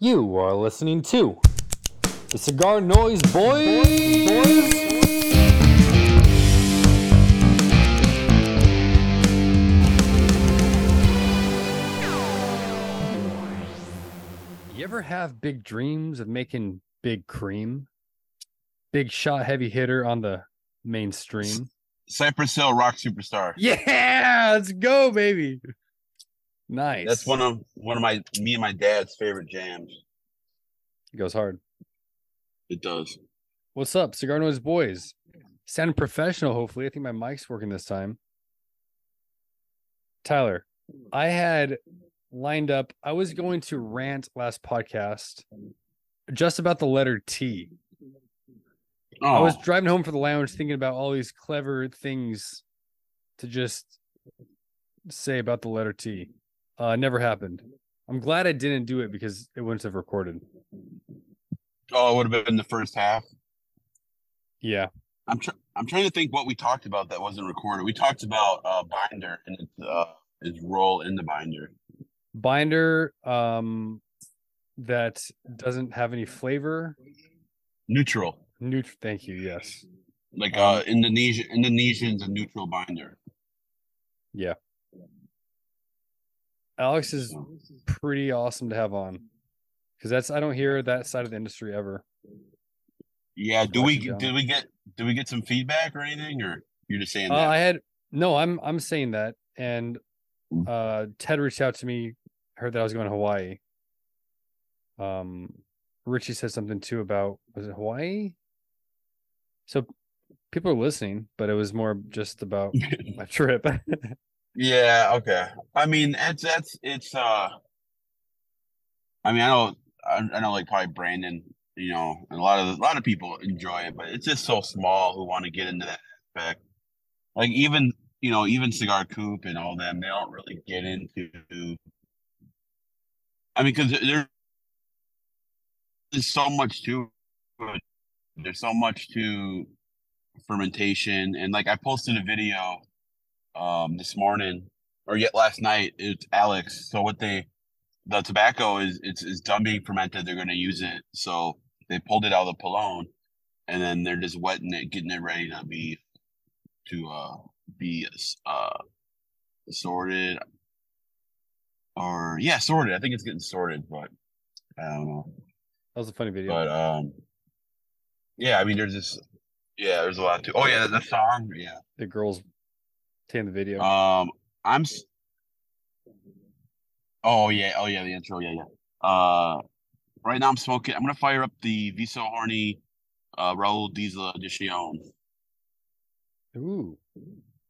You are listening to the Cigar Noise Boys. You ever have big dreams of making big cream? Big shot heavy hitter on the mainstream. Cypress Hill Rock Superstar. Yeah, let's go, baby. Nice. That's one of one of my me and my dad's favorite jams. It goes hard. It does. What's up, Cigar Noise Boys? Sounding professional, hopefully. I think my mic's working this time. Tyler, I had lined up, I was going to rant last podcast just about the letter T. Oh, I was oh. driving home for the lounge thinking about all these clever things to just say about the letter T. Uh, never happened. I'm glad I didn't do it because it wouldn't have recorded. oh, it would have been the first half. Yeah. I'm tr- I'm trying to think what we talked about that wasn't recorded. We talked about uh Binder and its uh his role in the Binder. Binder um that doesn't have any flavor. Neutral. Neutral. thank you, yes. Like Um, uh Indonesia Indonesian's a neutral binder. Yeah. Alex is pretty awesome to have on. Because that's I don't hear that side of the industry ever. Yeah, do we did we get did we get some feedback or anything or you're just saying Uh? I had no, I'm I'm saying that. And uh Ted reached out to me, heard that I was going to Hawaii. Um Richie said something too about was it Hawaii? So people are listening, but it was more just about my trip. Yeah, okay. I mean, it's that's it's uh I mean, I know I, know like probably Brandon, you know, a lot of a lot of people enjoy it, but it's just so small who want to get into that aspect. Like even, you know, even Cigar Coop and all them, they don't really get into I mean, because there's so much to. There's so much to fermentation and like I posted a video um this morning or yet last night it's alex. So what they the tobacco is it's is done being fermented. They're going to use it. So they pulled it out of the pilon and then they're just wetting it getting it ready to be to uh be uh sorted. Or yeah sorted. I think it's getting sorted but i don't know. That was a funny video. but um yeah i mean there's this yeah there's a lot to oh yeah the song yeah. The girls taking the video. Um, I'm. s- Oh yeah, oh yeah, the intro, yeah, yeah. Uh, right now I'm smoking. I'm gonna fire up the Viso Horny, uh, Raul Diesel Edition. Ooh.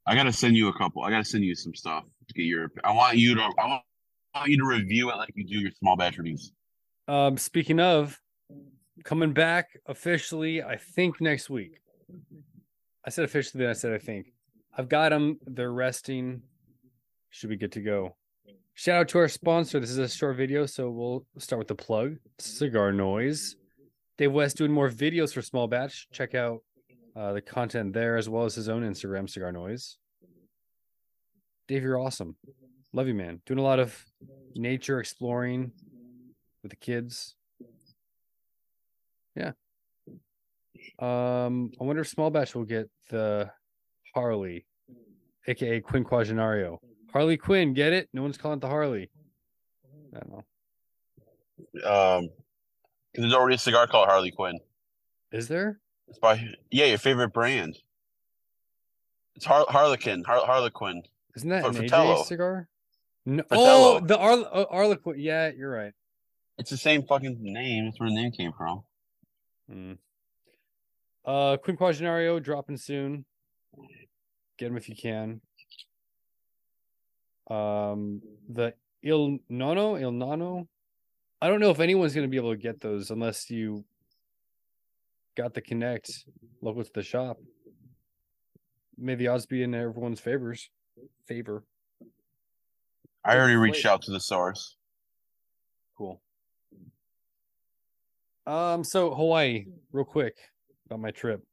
I gotta send you a couple. I gotta send you some stuff to get your. I want you to. I want, I want you to review it like you do your small batch reviews. Um, speaking of coming back officially, I think next week. I said officially, then I said I think. I've got them. They're resting. Should be good to go. Shout out to our sponsor. This is a short video, so we'll start with the plug. Cigar Noise. Dave West doing more videos for Small Batch. Check out uh, the content there as well as his own Instagram, Cigar Noise. Dave, you're awesome. Love you, man. Doing a lot of nature exploring with the kids. Yeah. Um, I wonder if Small Batch will get the Harley, aka Quinn Quinquagenario. Harley Quinn, get it? No one's calling it the Harley. I don't know. Um, there's already a cigar called Harley Quinn. Is there? It's by yeah, your favorite brand. It's Har- Harlequin, Har- Harlequin. Isn't that For an AJ cigar? No. Fratello. Oh, the Ar- oh, Arlequin. Yeah, you're right. It's the same fucking name. That's where the name came from. Hmm. Uh, Quinquagenario dropping soon. Get them if you can. Um, the Il Nono, Il Nano. I don't know if anyone's going to be able to get those unless you got the connect local to the shop. May the odds be in everyone's favors. Favor. I already reached out to the source. Cool. Um, so Hawaii, real quick about my trip.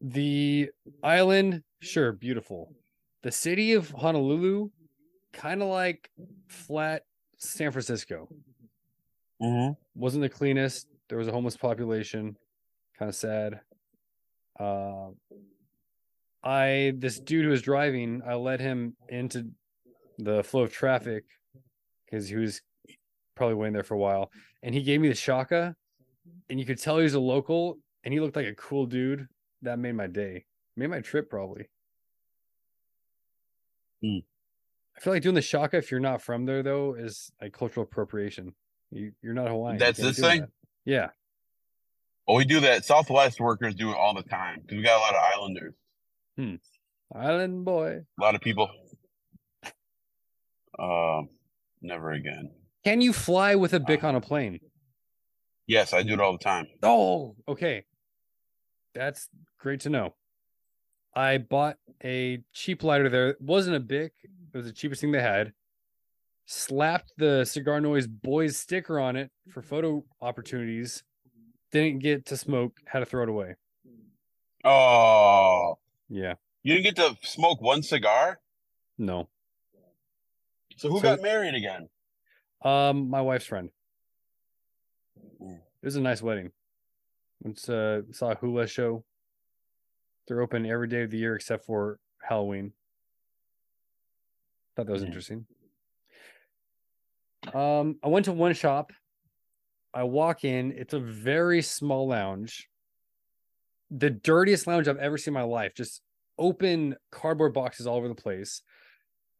The island, sure, beautiful. The city of Honolulu, kind of like flat San Francisco. Mhm. wasn't the cleanest. There was a homeless population, kind of sad. Uh, I this dude who was driving, I let him into the flow of traffic because he was probably waiting there for a while, and he gave me the shaka, and you could tell he was a local, and he looked like a cool dude. That made my day, made my trip probably. Hmm. I feel like doing the shaka if you're not from there though is like cultural appropriation. You you're not Hawaiian. That's this thing? that. Yeah. Well, we do that. Southwest workers do it all the time because we got a lot of islanders, Island boy. a lot of people. Um, never again. Can you fly with a bic Uh, on a plane? Yes, I do it all the time. Oh, okay. That's great to know. I bought a cheap lighter there. It wasn't a bic. It was the cheapest thing they had. Slapped the cigar noise boys sticker on it for photo opportunities. Didn't get to smoke. Had to throw it away. Oh, Yeah. you didn't get to smoke one cigar. No. So who So- got married again? Um, my wife's friend. Mm. It was a nice wedding. It's uh saw a hula show. They're open every day of the year except for Halloween. Thought that was Mm. interesting. Um, I went to one shop. I walk in, it's a very small lounge. The dirtiest lounge I've ever seen in my life. Just open cardboard boxes all over the place.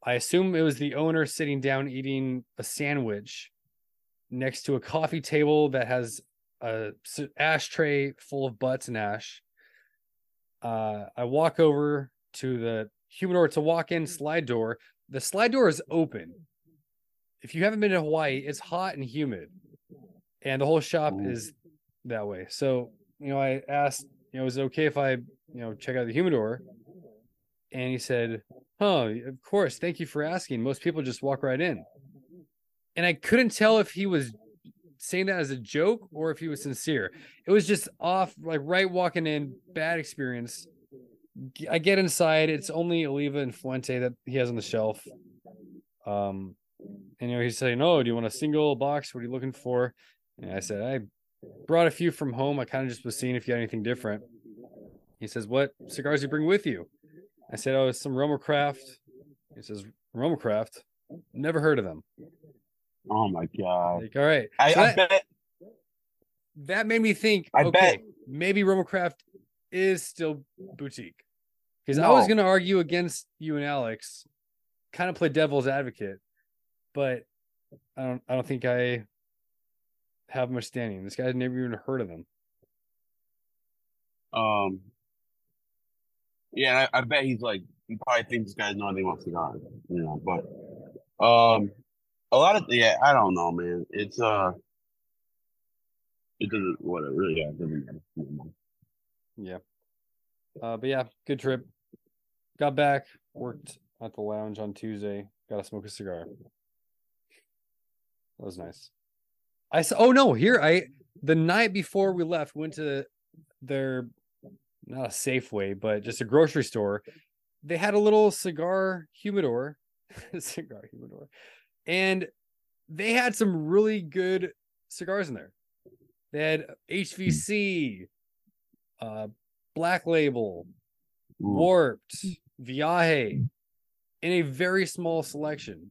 I assume it was the owner sitting down eating a sandwich next to a coffee table that has a ashtray full of butts and ash. Uh, I walk over to the humidor. It's a walk-in slide door. The slide door is open. If you haven't been to Hawaii, it's hot and humid, and the whole shop Ooh. is that way. So you know, I asked, you know, is it okay if I, you know, check out the humidor? And he said, "Oh, of course. Thank you for asking. Most people just walk right in." And I couldn't tell if he was saying that as a joke or if he was sincere. It was just off, like right walking in, bad experience. I get inside. It's only Oliva and Fuente that he has on the shelf. Um, and you know, he's saying, "Oh, do you want a single box? What are you looking for?" And I said, "I brought a few from home. I kind of just was seeing if you had anything different." He says, "What cigars you bring with you?" I said, "Oh, some Romacraft." He says, "Romacraft? Never heard of them." Oh my god! Like, all right, I, So I that, bet. that made me think. I okay, bet. maybe Romacraft is still boutique. Because I was going to argue against you and Alex, kind of play devil's advocate, but I don't. I don't think I have much standing. This guy's never even heard of them. Um. Yeah, I, I bet he's like he probably thinks this guy's not anything about cigars, you know. But um, a lot of yeah, I don't know, man. It's uh, it doesn't whatever. Really, yeah, it doesn't matter. Yeah. Uh, but yeah, good trip. Got back, worked at the lounge on Tuesday. Got to smoke a cigar. That was nice. I saw. Oh no, here I the night before we left went to their not a Safeway, but just a grocery store. They had a little cigar humidor, cigar humidor, and they had some really good cigars in there. They had HVC, uh, Black Label, Ooh. Warped, Viaje, in a very small selection.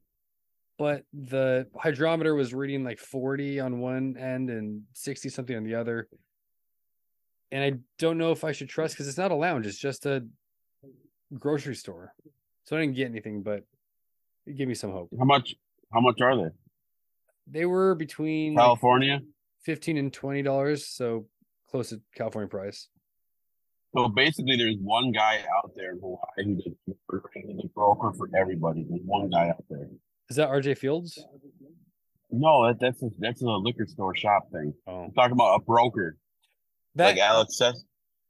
But the hydrometer was reading like 40 on one end and 60 something on the other. And I don't know if I should trust because it's not a lounge, it's just a grocery store. So I didn't get anything, but it gave me some hope. How much? How much are they? They were between like California. 15 and 20 dollars, so close to California price. So basically, there's one guy out there in Hawaii who does a broker for everybody. There's one guy out there. Is that RJ Fields? No, that, that's a, that's a liquor store shop thing. Oh, I'm talking about a broker, that like Alex says.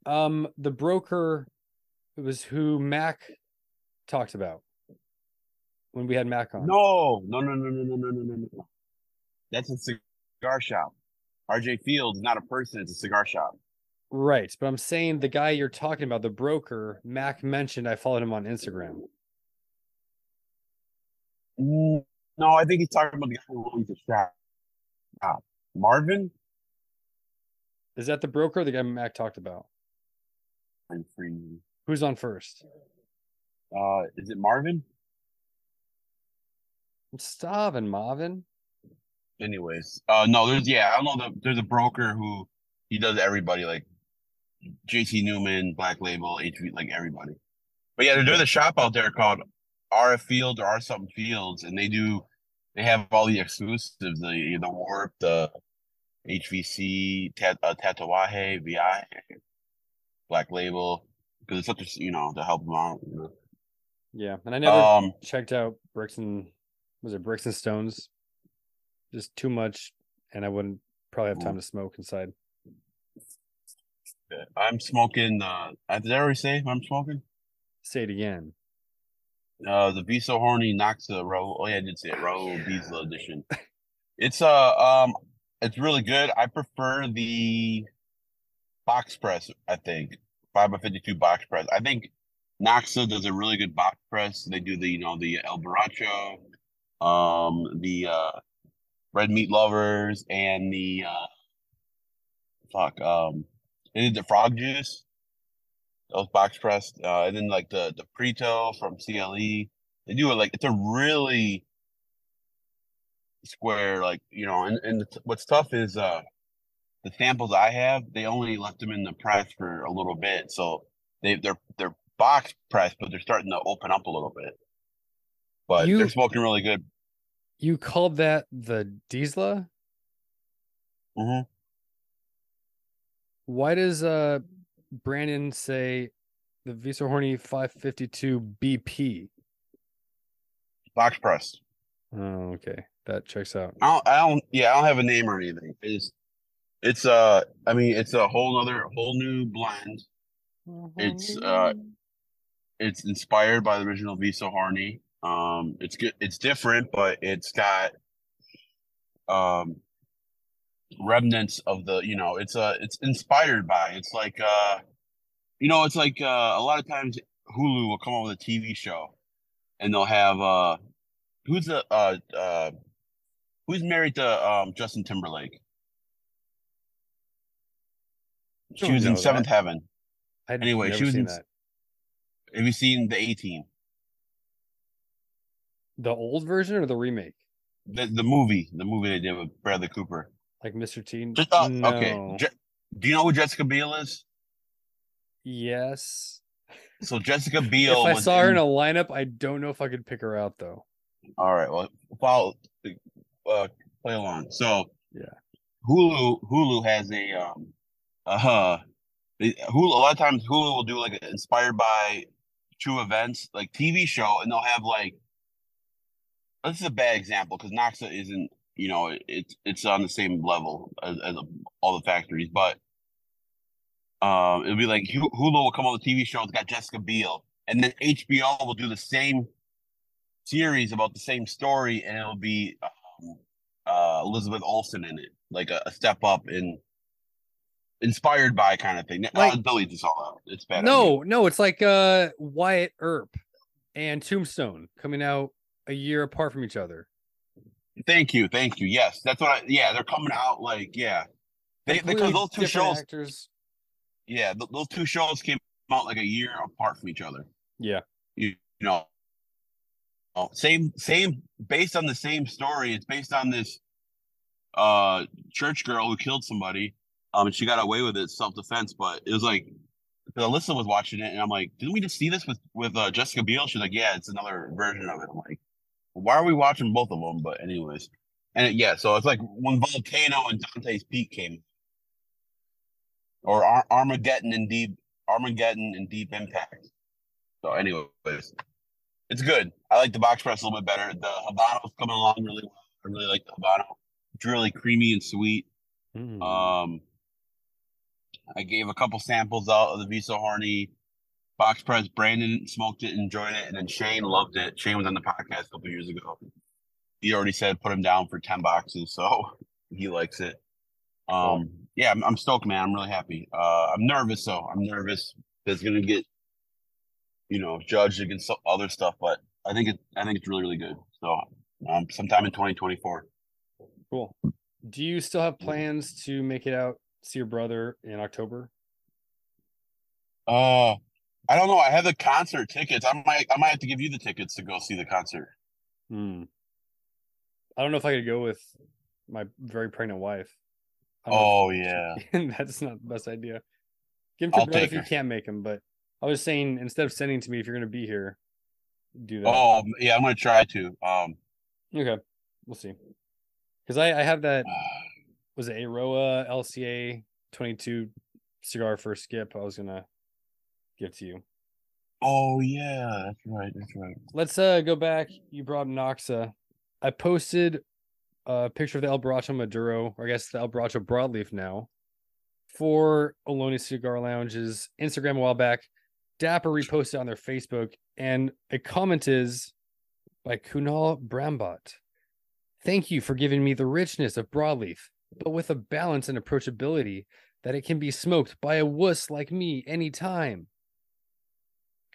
um the broker it was who Mac talked about when we had Mac on. No, no, no, no, no, no, no, no, no, no. That's a cigar shop. RJ Fields is not a person; it's a cigar shop. Right, but I'm saying the guy you're talking about, the broker, Mac mentioned I followed him on Instagram. No, I think he's talking about the guy who owns the shop. Marvin. Is that the broker the guy Mac talked about? I'm free. Who's on first? Uh, is it Marvin? Stav and Marvin. Anyways, uh, no, there's yeah, I don't know. The, there's a broker who he does everybody like JC Newman, Black Label, HV, like everybody. But yeah, they're doing a shop out there called RF Field or R something Fields, and they do they have all the exclusives, the the Warp, the HVC, Tat, uh, Tatuaje, VI, Black Label, because it's such a you know to help them out. You know? Yeah, and I never Um, checked out bricks and was it bricks and stones? Just too much, and I wouldn't probably have time to smoke inside. I'm smoking. Uh, did I already say I'm smoking? Say it again. Uh, the Be So Horny Noxa Raul. Oh yeah, I did say it. Raul Diesel edition. It's uh um, it's really good. I prefer the box press. I think five by fifty two box press. I think Noxa does a really good box press. They do the you know the El Borracho, um, the uh, Red Meat Lovers, and the uh, fuck um, they did the Frog Juice. Those box pressed, uh, and then like the the Prieto from CLE. They do it like it's a really square, like you know. And and what's tough is uh the samples I have, they only left them in the press for a little bit, so they they're they're box pressed, but they're starting to open up a little bit. But You- they're smoking really good. You called that the Diesla? hmm Why does uh Brandon say the Visa Horny 552 BP? Box pressed. Oh, okay. That checks out. I don't, I don't, yeah, I don't have a name or anything. It's, it's, uh, I mean, it's a whole other, whole new blend. It's, uh, It's inspired by the original Visa Horny. Um, it's good. It's different, but it's got, um, remnants of the, you know, it's, uh, it's inspired by, it's like, uh, you know, it's like, uh, a lot of times Hulu will come up with a TV show and they'll have, uh, who's the, uh, uh, who's married to, um, Justin Timberlake? She was in Seventh that. Heaven. I'd anyway, she was in- that. Have you seen the A Team? The old version or the remake? The the movie, the movie they did with Bradley Cooper. Like Mr. T? Just uh, no. okay. Je- do you know who Jessica Biel is? yes. So Jessica Biel. If I saw her in in- a lineup, I don't know if I could pick her out though. All right. Well, follow. Uh, play along. So Yeah. Hulu Hulu has a um uh huh. Hulu a lot of times Hulu will do like inspired by true events like TV show and they'll have like this is a bad example because Noxa isn't you know it's it's on the same level as, as all the factories but um it'll be like Hulu will come on the TV show it's got Jessica Biel and then HBO will do the same series about the same story and it'll be um, uh Elizabeth Olsen in it like a, a step up in inspired by kind of thing. Like- I'll delete this all out. It's bad. No, no, it's like uh Wyatt Earp and Tombstone coming out a year apart from each other. Thank you, thank you. Yes, that's what I. Yeah, they're coming out like yeah. They because those two shows. actors. Yeah, th- those two shows came out like a year apart from each other. Yeah. You, you know. Oh, same same based on the same story. It's based on this uh church girl who killed somebody. Um, and she got away with it self defense, but it was like. Alyssa was watching it, and I'm like, "Didn't we just see this with with uh, Jessica Biel?" She's like, "Yeah, it's another version of it." I'm like, "Why are we watching both of them?" But anyways, and it, yeah, so it's like when Volcano and Dante's Peak came, or Ar- Armageddon and Deep Armageddon and Deep Impact. So, anyways, it's good. I like the box press a little bit better. The Habano's coming along really well. I really like the Habano. It's really creamy and sweet. Mm. Um, I gave a couple samples out of the Visa Horny box press. Brandon smoked it, enjoyed it, and then Shane loved it. Shane was on the podcast a couple years ago. He already said put him down for ten boxes, so he likes it. Um, yeah, I'm, I'm stoked, man. I'm really happy. Uh, I'm nervous though. I'm nervous. It's gonna get, you know, judged against other stuff, but I think it. I think it's really, really good. So, um, sometime in 2024. Cool. Do you still have plans to make it out see your brother in October? Uh, I don't know. I have the concert tickets. I might I might have to give you the tickets to go see the concert. Hmm. I don't know if I could go with my very pregnant wife. I don't know Oh yeah. that's not the best idea. Give him to brother if you her. can't make him, but I was saying instead of sending to me if you're gonna be here, do that. Oh yeah, I'm gonna try to. Um, Okay, we'll see. Because I I have that was it Aroa LCA 22 cigar for skip. I was gonna give to you. oh yeah, that's right. That's right. Let's uh go back. You brought Noxa. I posted a picture of the El Borracho Maduro, or I guess the El Borracho broadleaf now, for Ohlone Cigar Lounge's Instagram a while back. Dapper reposted on their Facebook, and a comment is by Kunal Brambot. Thank you for giving me the richness of broadleaf, but with a balance and approachability that it can be smoked by a wuss like me anytime.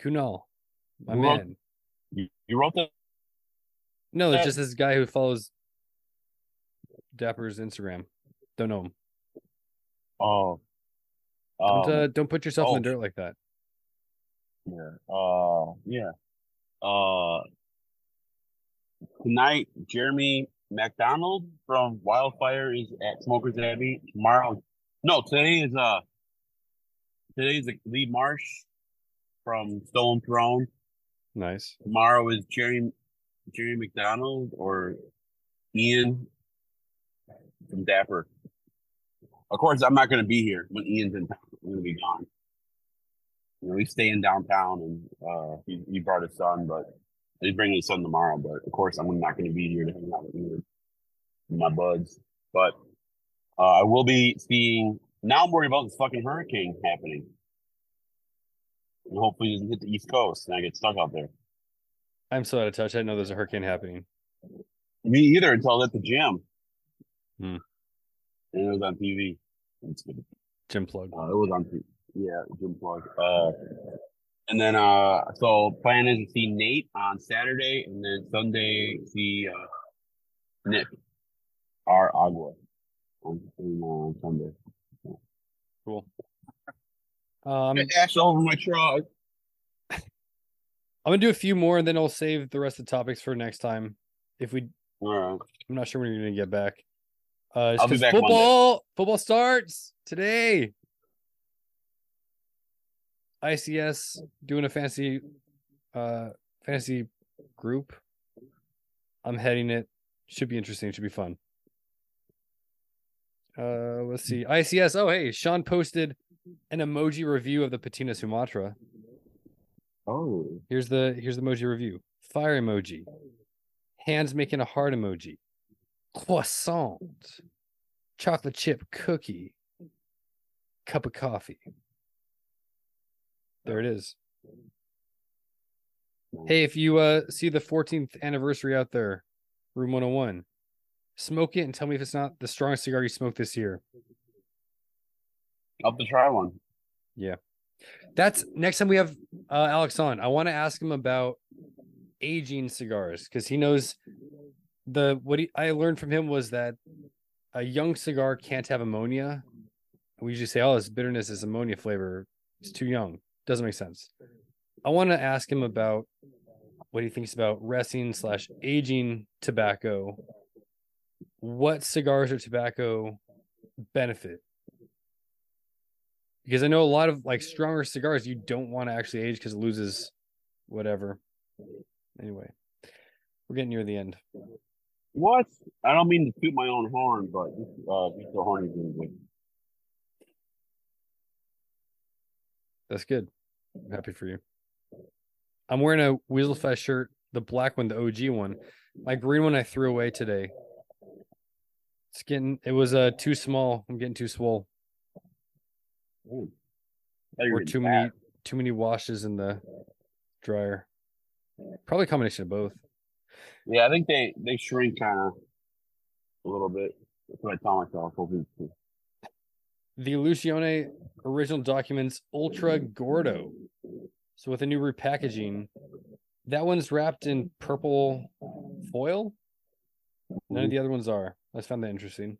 Kunal, my wrote- man. You, you wrote that? No, it's just this guy who follows Dapper's Instagram. Don't know him. Oh. Don't Um, uh, don't put yourself in the oh. dirt like that. yeah. Uh, yeah. Uh, tonight, Jeremy McDonald from Wildfire is at Smokers Abbey. Tomorrow, no, today is uh, today is Lee Marsh from Stone Throne. Nice. Tomorrow is Jerry Jerry McDonald or Ian from Dapper. Of course, I'm not going to be here when Ian's in town. I'm going to be gone. You know, he's staying downtown, and uh, he, he brought his son, but he's bringing his son tomorrow. But of course, I'm not going to be here to hang out with you and my buds. But uh, I will be seeing. Now I'm worried about this fucking hurricane happening, hopefully it doesn't hit the East Coast, and I get stuck out there. I'm so out of touch. I know there's a hurricane happening. Me either until I at the gym. Hmm. And it was on TV. It's good. Gym plug. Uh, it was on TV. Yeah, gym plug. Uh, and then uh, so plan is to see Nate on Saturday, and then Sunday see uh, Nick, our Agua, on, on uh, Sunday. Cool. Um, Ash over my truck. I'm gonna do a few more, and then I'll save the rest of the topics for next time. If we, right. I'm not sure when you're gonna get back. Uh, I'll be back Monday. football. Football starts today. ICS doing a fancy, uh, fancy group. I'm heading it. Should be interesting. Should be fun. Uh, let's see. ICS. Oh, hey, Sean posted an emoji review of the Patina Sumatra. Oh, Here's the here's the emoji review. Fire emoji. Hands making a heart emoji. Croissant. Chocolate chip cookie. Cup of coffee. There it is. Hey, if you uh see the 14th anniversary out there, room 101, smoke it and tell me if it's not the strongest cigar you smoked this year. I'll to try one. Yeah. That's next time we have uh, Alex on. I want to ask him about aging cigars because he knows the what he, I learned from him was that a young cigar can't have ammonia. We usually say, "Oh, this bitterness is ammonia flavor. It's too young. Doesn't make sense." I want to ask him about what he thinks about resting slash aging tobacco. What cigars or tobacco benefit because I know a lot of like stronger cigars you don't want to actually age because it loses whatever. Anyway, we're getting near the end. What? I don't mean to toot my own horn, but uh. Horn is good. That's good. I'm happy for you. I'm wearing a Weaselfest shirt, the black one, the OG one. My green one I threw away today. It's getting it was uh too small. I'm getting too swole. Ooh. Or too many too many washes in the dryer. Probably a combination of both. Yeah, I think they they shrink kind of a little bit. That's what I tell myself. The Lucione original documents Ultra Gordo. So with a new repackaging, that one's wrapped in purple foil. None of mm-hmm. the other ones are. I just found that interesting.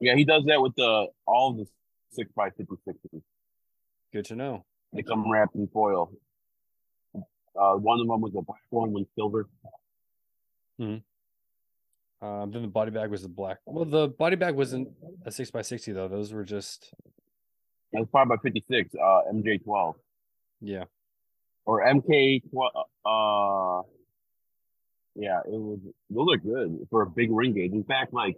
Yeah, he does that with the all the six by fifty sixes. Good to know. They come wrapped in foil. Uh, one of them was a black one, one silver. Um, then the body bag was the black. Well, the body bag wasn't a six by sixty though. Those were just That was five by fifty six. Uh, MJ twelve yeah. or MK twelve. Uh, yeah, it was. Those are good for a big ring gauge. In fact, like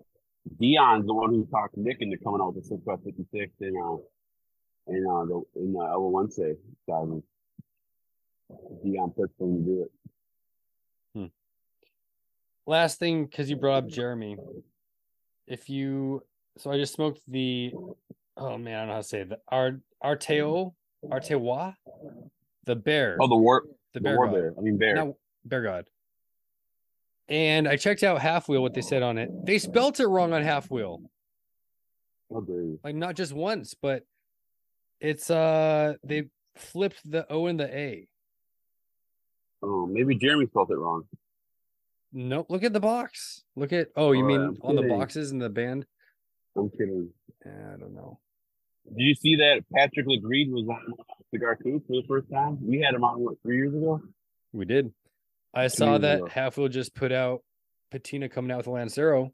Dion's the one who talked Nick into coming out with the six by fifty six in uh in uh the in the L one say diving. Dion pushed him to do it. Hmm. Last thing, because you brought up Jeremy. If you so I just smoked the oh man, I don't know how to say it. The Ar Arteo Artewa? The bear. Oh, the war, the the, bear war god. bear. I mean bear. Not bear god. And I checked out half wheel what they said on it. They spelt it wrong on half wheel. Like not just once, but it's uh they flipped the O and the A. Oh, maybe Jeremy spelled it wrong. Nope. Look at the box. Look at oh, you Oh, mean I'm on the boxes in the band? I'm kidding. I don't know. Did you see that Patrick Legreed was on Cigar Coop for the first time? We had him on what three years ago. We did. I saw that ago. Half Wheel just put out Patina coming out with a Lancero.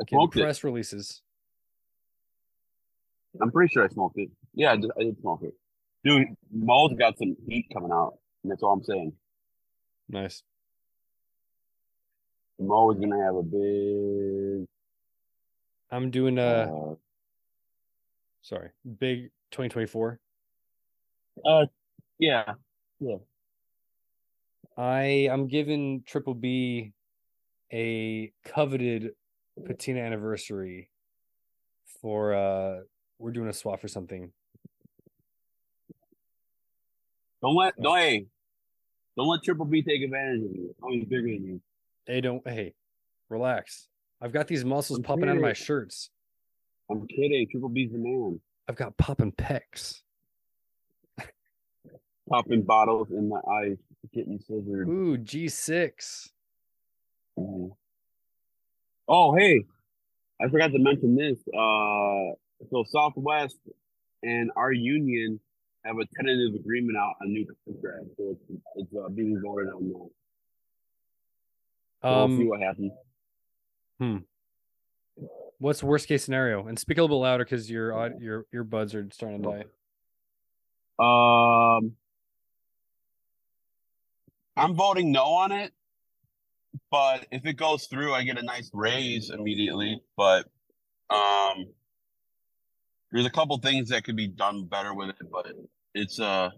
I smoked it. press releases. I'm pretty sure I smoked it. Yeah, I did, I did smoke it. Dude, Mo's got some heat coming out, and that's all I'm saying. Nice. Mo is gonna have a big. I'm doing a Uh, sorry, big 2024. uh, yeah, I I'm giving Triple B a coveted patina anniversary for uh we're doing a swap for something. don't let don't hey, don't let Triple B take advantage of you. Oh, he's bigger than you. Hey, don't hey, relax. I've got these muscles I'm popping out of my shirts. I'm kidding. Triple B's the man. I've got popping pecs. Popping bottles in my eyes, getting scissored. Ooh, G6. Mhm. Oh, hey, I forgot to mention this. Uh, so Southwest and our union have a tentative agreement out on new contract, so it's it's uh, being voted on now. So we'll see Um, what happens. Hmm. What's the worst case scenario? And speak a little bit louder because your aud- your earbuds are starting to die. Um, I'm voting no on it, but if it goes through, I get a nice raise immediately. But um, there's a couple things that could be done better with it, but it's uh,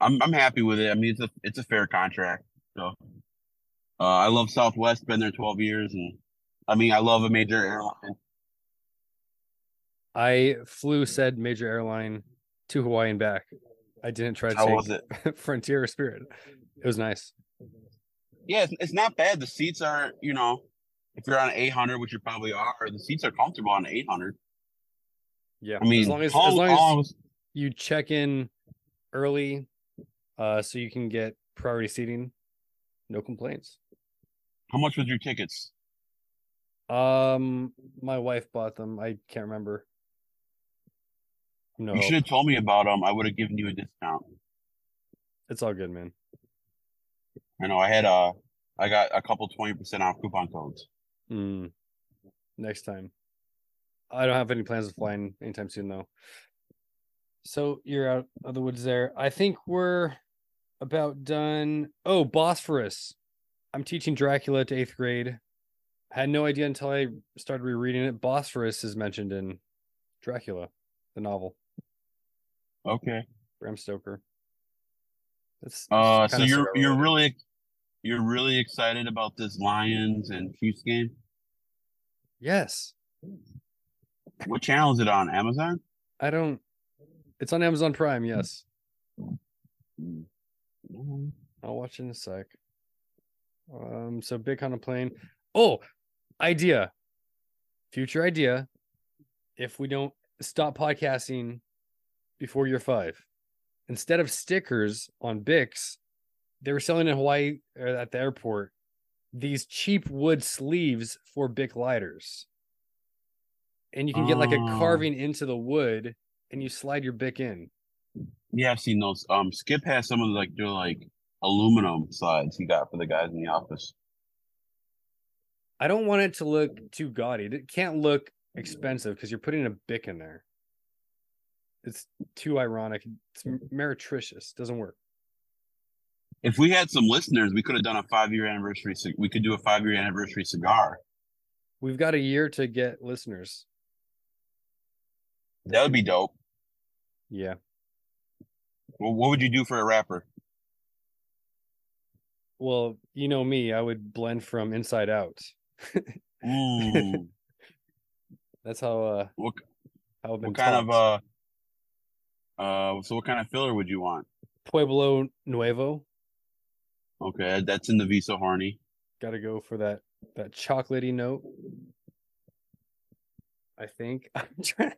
I'm I'm happy with it. I mean, it's a it's a fair contract. So, uh, I love Southwest. Been there 12 years, and I mean, I love a major airline. I flew said major airline to Hawaii and back. I didn't try to How was it? Frontier Spirit. It was nice. Yeah, it's, it's not bad. The seats are, you know, if you're on an 800, which you probably are, the seats are comfortable on 800. Yeah. I mean, as long as, as long as you check in early, uh, so you can get priority seating, no complaints. how much was your tickets? Um, my wife bought them. I can't remember. No, You should have told me about them. I would have given you a discount. it's all good, man. I know I had a, I got a couple 20% off coupon codes. Mm. Next time. I don't have any plans of flying anytime soon though. So you're out of the woods there. I think we're about done. Oh, Bosphorus. I'm teaching Dracula to eighth grade. Had no idea until I started rereading it. Bosphorus is mentioned in Dracula, the novel. Okay. Bram Stoker. That's Uh, so you're, you're really, you're really excited about this Lions and Chiefs game? yes. What channel is it on? Amazon? I don't. It's on Amazon Prime. Yes. Mhm. I'll watch in a sec. Um, so big on a plane. Oh, idea. Future idea. If we don't stop podcasting before year five, instead of stickers on Bix, they were selling in Hawaii or at the airport these cheap wood sleeves for Bic lighters. And you can get like a Oh. carving into the wood and you slide your Bic in. Yeah, I've seen those. Um, Skip has some of the, like they're like aluminum slides he got for the guys in the office. I don't want it to look too gaudy. It can't look expensive because you're putting a Bic in there. It's too ironic. It's meretricious. Doesn't work. If we had some listeners, we could have done a five year anniversary. We could do a five year anniversary cigar. We've got a year to get listeners. That would be dope. Yeah. Well, what would you do for a wrapper? Well, you know me, I would blend from inside out. Ooh, That's how uh what how what kind of uh uh? So what kind of filler would you want? Pueblo Nuevo. Okay, that's in the Visa Horny. Gotta go for that that chocolatey note. I think I'm trying.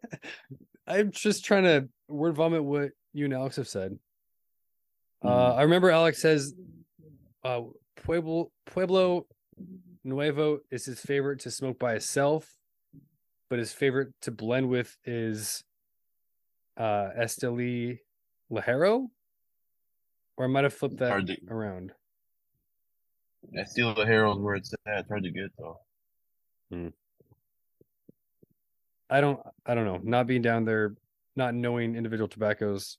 I'm just trying to word vomit what you and Alex have said. Uh, Mhm. I remember Alex says, uh, Pueblo Pueblo Nuevo is his favorite to smoke by itself, but his favorite to blend with is uh, Esteli Ligero. Or I might have flipped that to, around. I steal the herald where it's at. It's hard to get though. I don't I don't know. Not being down there, not knowing individual tobaccos,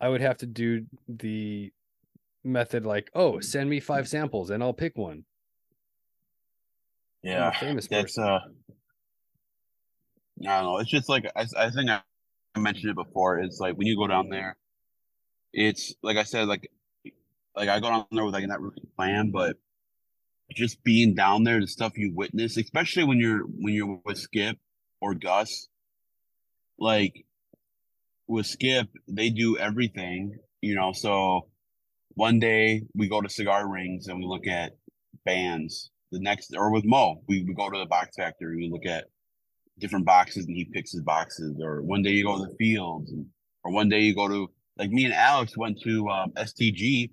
I would have to do the method like, oh, send me five samples and I'll pick one. Yeah, famous that's person. uh. I don't know. It's just like I, I think I mentioned it before. It's like when you go down there, it's like I said, like like I go down there with like not really plan, but just being down there, the stuff you witness, especially when you're when you're with Skip or Gus, like with Skip, they do everything, you know. So one day we go to cigar rings and we look at bands. The next, or with Mo, we, we go to the box factory. We look at different boxes and he picks his boxes. Or one day you go to the fields, or one day you go to like me and Alex went to um, STG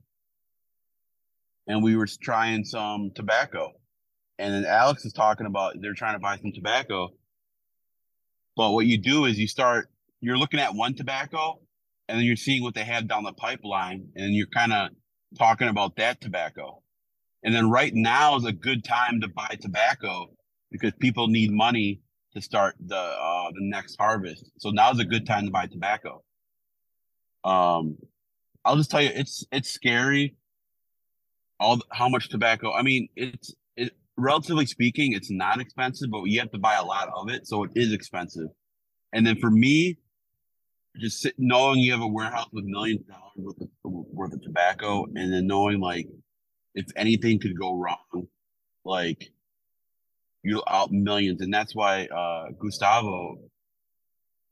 and we were trying some tobacco. And then Alex is talking about they're trying to buy some tobacco. But what you do is you start, you're looking at one tobacco and then you're seeing what they have down the pipeline and you're kind of talking about that tobacco. And then right now is a good time to buy tobacco because people need money to start the uh, the next harvest. So now's a good time to buy tobacco. Um, I'll just tell you, it's it's scary. All how much tobacco? I mean, it's it relatively speaking, it's not expensive, but you have to buy a lot of it, so it is expensive. And then for me, just sit, knowing you have a warehouse with millions of dollars worth of, worth of tobacco, and then knowing like if anything could go wrong, like you're out millions, and that's why uh Gustavo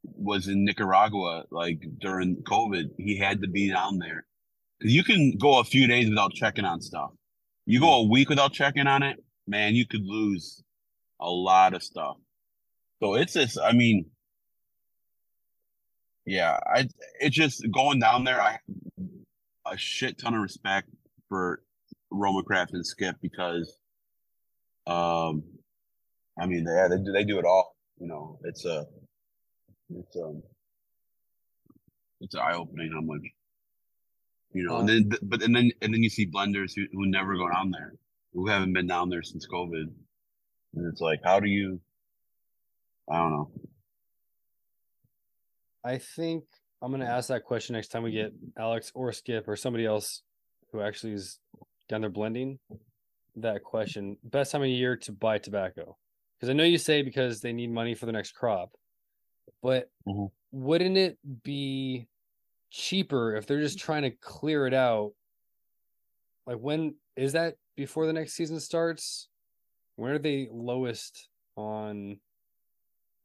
was in Nicaragua like during COVID. He had to be down there because you can go a few days without checking on stuff. You go a week without checking on it, man, you could lose a lot of stuff. So it's just, I mean, yeah, I it's just going down there. I a shit ton of respect for Roma Craft and Skip because, um, I mean, yeah, they do they do it all. You know, it's a, it's um, it's eye opening how much, you know. And then, but and then and then you see blenders who who never go down there, who haven't been down there since COVID, and it's like, how do you? I don't know. I think I'm gonna ask that question next time we get Alex or Skip or somebody else who actually is down there blending that question. Best time of year to buy tobacco. Because I know you say because they need money for the next crop, but Mhm. wouldn't it be cheaper if they're just trying to clear it out? Like when is that before the next season starts? When are they lowest on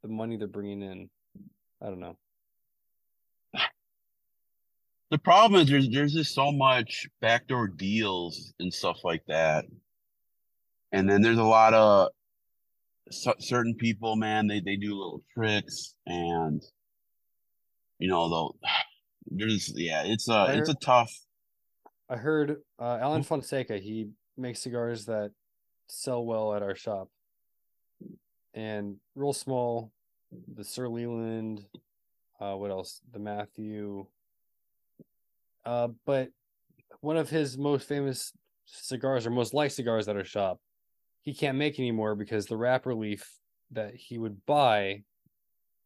the money they're bringing in? I don't know. The problem is there's there's just so much backdoor deals and stuff like that, and then there's a lot of cer- certain people, man. They they do little tricks, and you know they'll. There's yeah, it's a I it's a tough. I heard uh, Alan Fonseca. He makes cigars that sell well at our shop. And real small, the Sir Leland, uh, what else? The Matthew. Uh, but one of his most famous cigars or most liked cigars at our shop, he can't make anymore because the wrapper leaf that he would buy,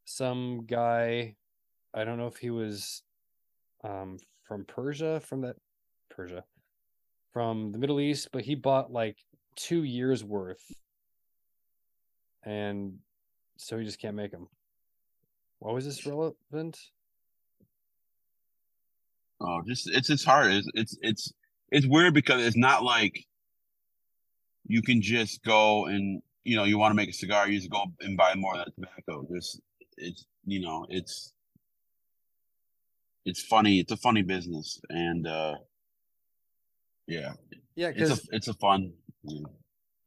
some guy, I don't know if he was um, from Persia, from that Persia, from the Middle East, but he bought like two years worth, and so he just can't make them. Why was this relevant? Oh, just it's it's hard. It's it's it's it's weird because it's not like you can just go and you know you want to make a cigar, you just go and buy more of that tobacco. Just it's you know it's it's funny. It's a funny business, and uh yeah, Yeah, it's a it's a fun. yeah.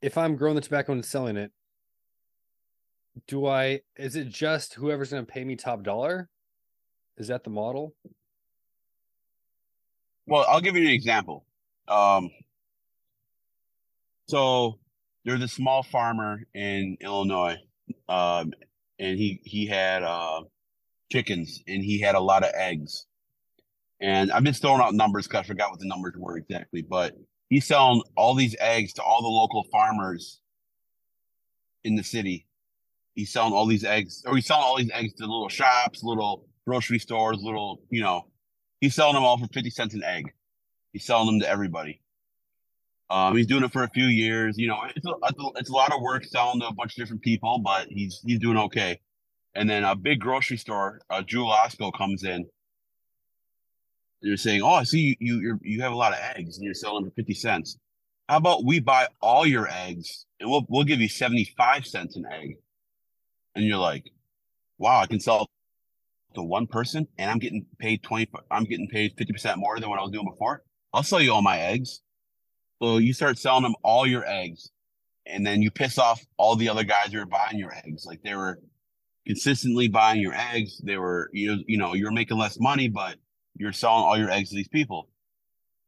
if I'm growing the tobacco and selling it, do I? Is it just whoever's going to pay me top dollar? Is that the model? Well, I'll give you an example. Um, so there's a small farmer in Illinois, um, and he he had uh, chickens and he had a lot of eggs. And I'm just throwing out numbers because I forgot what the numbers were exactly, but he's selling all these eggs to all the local farmers in the city. He's selling all these eggs, or he's selling all these eggs to little shops, little grocery stores, little, you know, he's selling them all for 50 cents an egg. He's selling them to everybody. Um, he's doing it for a few years. You know, it's a, it's a- lot of work selling to a bunch of different people, but he's he's doing okay. And then a big grocery store, uh, Jewel Osco comes in. They're saying, "Oh, I see you you you're, you have a lot of eggs, and you're selling for fifty cents. How about we buy all your eggs, and we'll we'll give you seventy five cents an egg?" And you're like, "Wow, I can sell to one person, and I'm getting paid twenty. I'm getting paid fifty percent more than what I was doing before. I'll sell you all my eggs." So you start selling them all your eggs, and then you piss off all the other guys who are buying your eggs. Like they were consistently buying your eggs. They were you you know you're making less money, but you're selling all your eggs to these people.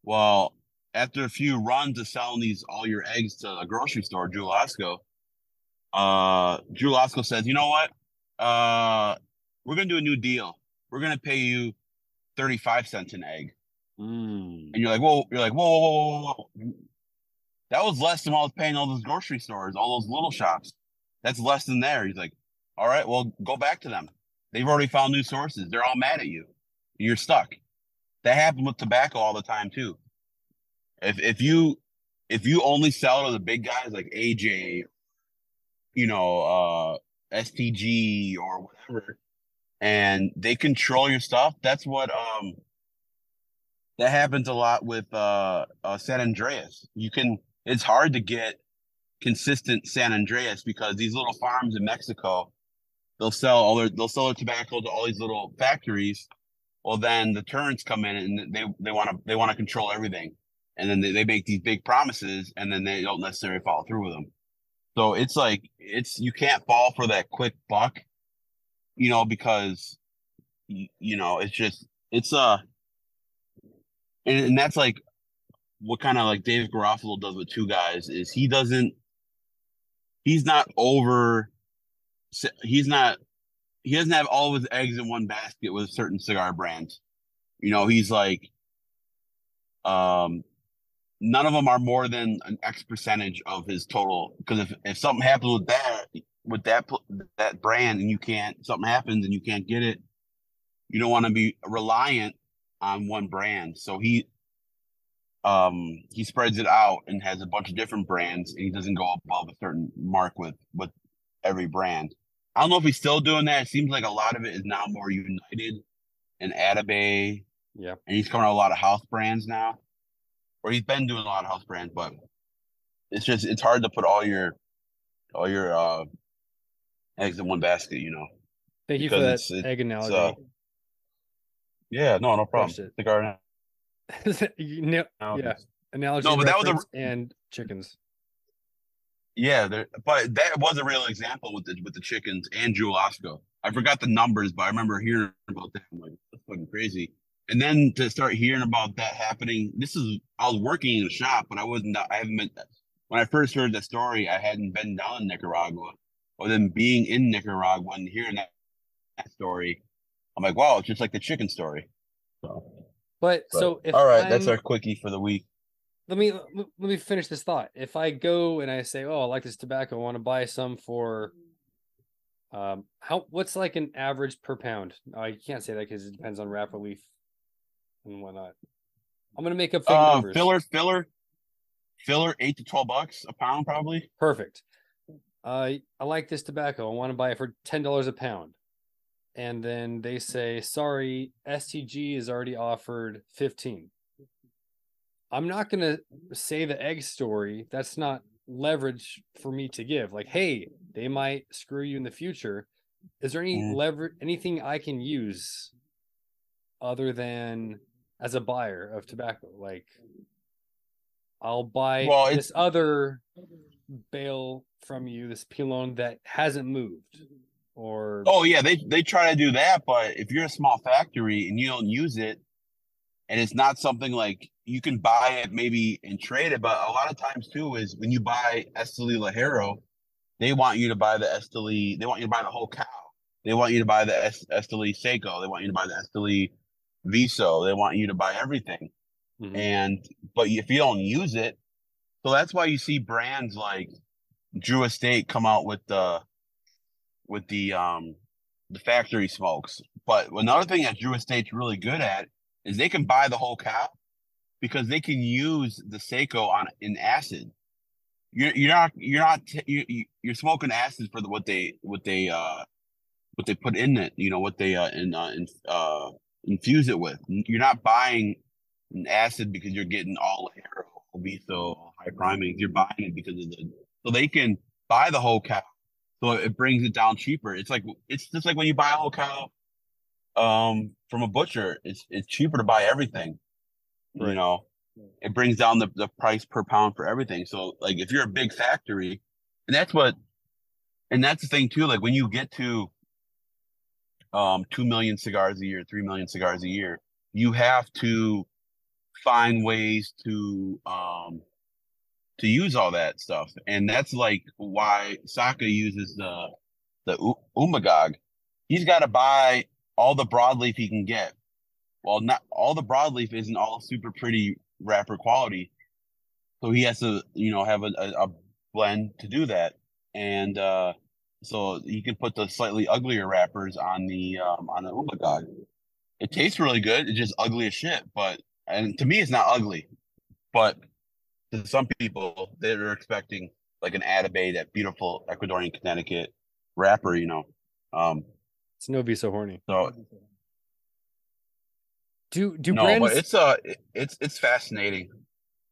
Well, after a few runs of selling these all your eggs to a grocery store, Jewel Osco, uh, Jewel Osco says, you know what? Uh, we're gonna do a new deal. We're gonna pay you 35 cents an egg. Mm. And you're like, whoa, you're like, whoa, whoa, whoa, whoa. That was less than what I was paying all those grocery stores, all those little shops. That's less than there. He's like, all right, well, go back to them. They've already found new sources. They're all mad at you. You're stuck. That happens with tobacco all the time too. If if you if you only sell to the big guys like AJ, you know, uh STG or whatever, and they control your stuff, that's what um that happens a lot with uh, uh San Andrés. You can it's hard to get consistent San Andrés because these little farms in Mexico, they'll sell all their they'll sell their tobacco to all these little factories. Well, then the turns come in and they they want to they want to control everything, and then they, they make these big promises and then they don't necessarily follow through with them. So it's like it's you can't fall for that quick buck, you know, because you know it's just it's uh and, and that's like what kind of like Dave Garofalo does with two guys is he doesn't he's not over he's not he doesn't have all of his eggs in one basket with a certain cigar brands. You know, he's like um none of them are more than an X percentage of his total because if, if something happens with that with that that brand and you can't something happens and you can't get it you don't want to be reliant on one brand. So he um he spreads it out and has a bunch of different brands and he doesn't go above a certain mark with with every brand. I don't know if he's still doing that. It seems like a lot of it is now more united and Atabey. Yeah. and he's coming out a lot of house brands now. Or he's been doing a lot of house brands but it's just it's hard to put all your all your uh eggs in one basket you know? Thank you for that it's- egg it's, analogy. uh, yeah no no problem it. cigar You know- yeah, analogy. No, but that was a- and chickens. Yeah, there, but that was a real example with the with the chickens and Jewel Osco. I forgot the numbers, but I remember hearing about that. I'm like, that's fucking crazy. and then to start hearing about that happening. This is I was working in a shop, but I wasn't. I haven't been. When I first heard the story, I hadn't been down in Nicaragua. Or then being in Nicaragua and hearing that, that story, I'm like, wow, it's just like the chicken story. So, But, but- so if all right, that's I'm- our quickie for the week. let me let me finish this thought. If I go and I say, "Oh, I like this tobacco. I want to buy some for," um, how what's like an average per pound? You can't say that because it depends on wrapper leaf and whatnot. I'm gonna make up fake Uh, numbers. filler, filler, filler, eight to twelve bucks a pound, probably. Perfect. Uh, I like this tobacco. I want to buy it for ten dollars a pound, and then they say, "Sorry, STG is already offered fifteen. I'm not gonna say the egg story. That's not leverage for me to give. Like, hey, they might screw you in the future. Is there any Mm. leverage, anything I can use other than as a buyer of tobacco? Like, I'll buy Well, this other bale from you, this pilon that hasn't moved, or Oh yeah, they they try to do that, but if you're a small factory and you don't use it, and it's not something like you can buy it maybe and trade it, but a lot of times too is when you buy Esteli Ligero, they want you to buy the Esteli, they want you to buy the whole cow. They want you to buy the Es- Esteli Seco. They want you to buy the Esteli Viso. They want you to buy everything. Mhm. And but if you don't use it, so that's why you see brands like Drew Estate come out with the with the um the factory smokes. But another thing that Drew Estate's really good at is they can buy the whole cow because they can use the Seco on in acid. You're you're not you're not you you- you're smoking acid for the what they what they uh what they put in it. You know what they uh in, uh, in uh infuse it with. You're not buying an acid because you're getting all hair, so high priming. You're buying it because of the so they can buy the whole cow so it brings it down cheaper. It's like it's just like when you buy a whole cow um from a butcher, it's it's cheaper to buy everything. You know, it brings down the, the price per pound for everything. So like if you're a big factory, and that's what and that's the thing too, like when you get to um two million cigars a year, three million cigars a year, you have to find ways to um to use all that stuff. And that's like why Saka uses the the Umbagog. He's got to buy all the broadleaf he can get. Well, not all the broadleaf isn't all super pretty wrapper quality. So he has to, you know, have a, a, a blend to do that. And uh so you can put the slightly uglier wrappers on the um on the Umbagog. It tastes really good. It's just ugly as shit. But and to me it's not ugly. But to some people they're expecting like an Atabey, that beautiful Ecuadorian Connecticut wrapper, you know. Um it's no be so horny. so Do do no, brands but it's uh it- it's it's fascinating.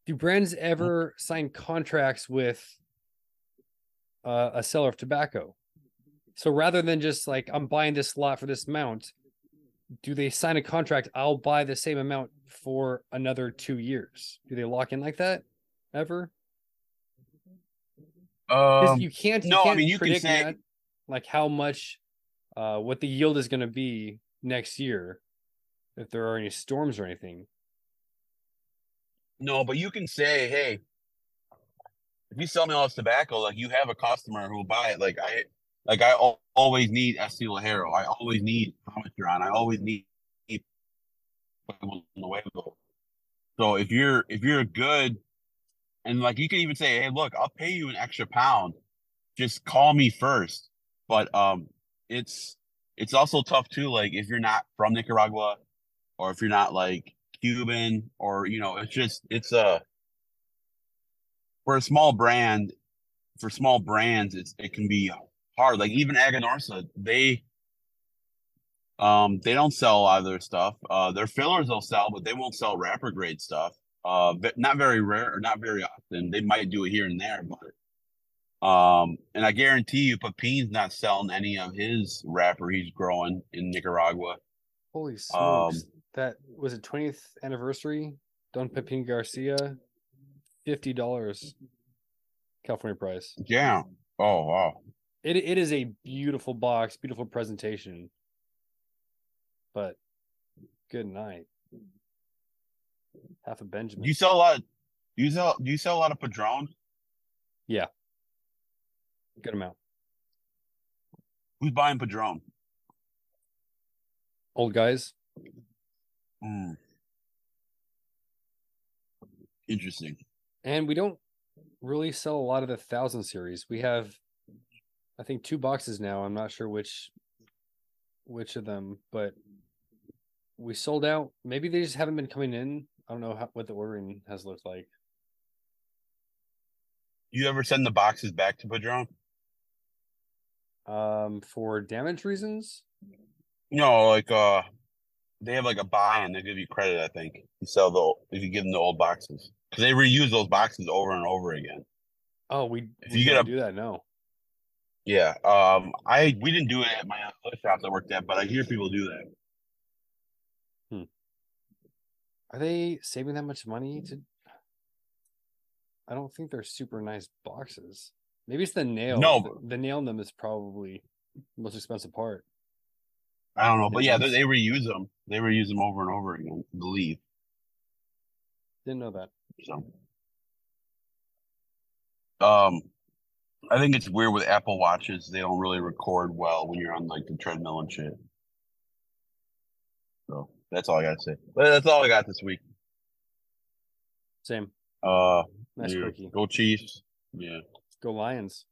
do brands ever sign contracts with uh, a seller of tobacco? So rather than just like I'm buying this lot for this amount, do they sign a contract? I'll buy the same amount for another two years. Do they lock in like that ever? Um you can't. You no, I can't mean, you can say- that, like how much, uh, what the yield is going to be next year, if there are any storms or anything. no, but you can say, hey, if you sell me all this tobacco, like you have a customer who will buy it. Like I like I al- always need SC Ligero. I always need Parmesan. I always need. So if you're if you're a good and like you can even say, hey, look, I'll pay you an extra pound. Just call me first. But um it's it's also tough too, like if you're not from Nicaragua or if you're not like Cuban or you know, it's just it's a for a small brand, for small brands, it's it can be hard. Like even Aganorsa, they um they don't sell a lot of their stuff. Uh their fillers they'll sell, but they won't sell wrapper grade stuff. Uh not very rare or not very often. They might do it here and there, but um and I guarantee you Pepin's not selling any of his wrapper he's growing in Nicaragua. Holy smokes! Um, that was a Twentieth anniversary. Don Pepin Garcia, fifty dollars. California price. Yeah. Oh wow. It it is a beautiful box, beautiful presentation. But good night. Half a Benjamin. Do you sell a lot? Of, do you sell? Do you sell a lot of Padron? Yeah, good amount. Who's buying Padron? Old guys. Mm. Interesting. And we don't really sell a lot of the thousand series. We have I think two boxes now. I'm not sure which which of them, but we sold out. Maybe they just haven't been coming in. I don't know how, what the ordering has looked like. You ever send the boxes back to Padron? Um, for damage reasons, No, like uh, they have like a buy and they give you credit. I think you sell the if you give them the old boxes because they reuse those boxes over and over again. oh, we, If we you get a- do that. No, Yeah. Um. I we didn't do it at my other shop I worked at, but I hear people do that. Are they saving that much money to? I don't think they're super nice boxes. Maybe it's the nail. No, the, the nail in them is probably the most expensive part. I don't know, but yeah, they, they reuse them. They reuse them over and over again. I believe Didn't know that. so. Um, I think it's weird with Apple watches. They don't really record well when you're on like the treadmill and shit. That's all I gotta say. But that's all I got this week. Same. Uh, Nice yeah, quickie. go Chiefs. Yeah. Go Lions.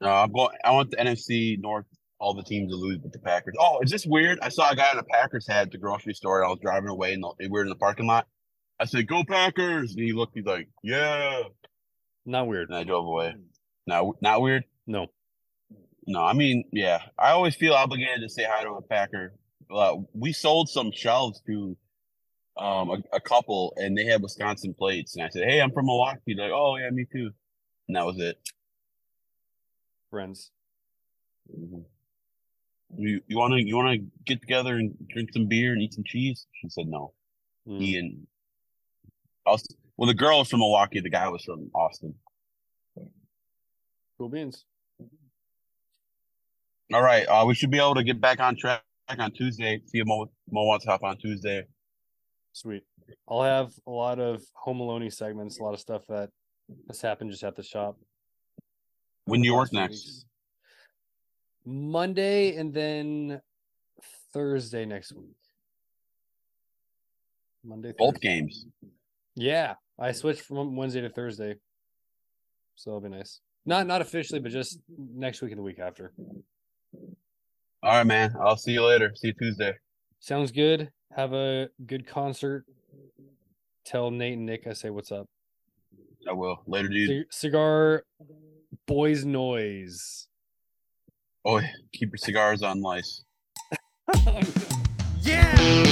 No, I'm going. I want the NFC North, all the teams to lose, but the Packers. Oh, is this weird? I saw a guy in a Packers hat at the grocery store. And I was driving away, and we were in the parking lot. I said, "Go Packers!" And he looked. He's like, "Yeah," Not weird. and I drove away. Now, not weird. No. No, I mean, yeah. I always feel obligated to say hi to a Packer. Uh, we sold some shelves to um a, a couple, and they had Wisconsin plates, and I said, "Hey, I'm from Milwaukee." They're like, "Oh yeah, me too." And that was it. Friends. Mhm. You you want to you want to get together and drink some beer and eat some cheese? She said no. Mm. He and well, the girl was from Milwaukee. The guy was from Austin. Cool beans. All right, uh, we should be able to get back on track on Tuesday. See if Mo, Mo wants to hop on Tuesday. Sweet. I'll have a lot of home alone segments, a lot of stuff that has happened just at the shop. When do you work next? weeks. Monday and then Thursday next week. Monday. Both games. Yeah, I switched from Wednesday to Thursday, so it'll be nice. Not not officially, but just next week and the week after. All right, man. I'll see you later. See you Tuesday. Sounds good. Have a good concert. Tell Nate and Nick I say what's up. I will later, dude. Cig- cigar boys noise. Oh, keep your cigars on lice. yeah.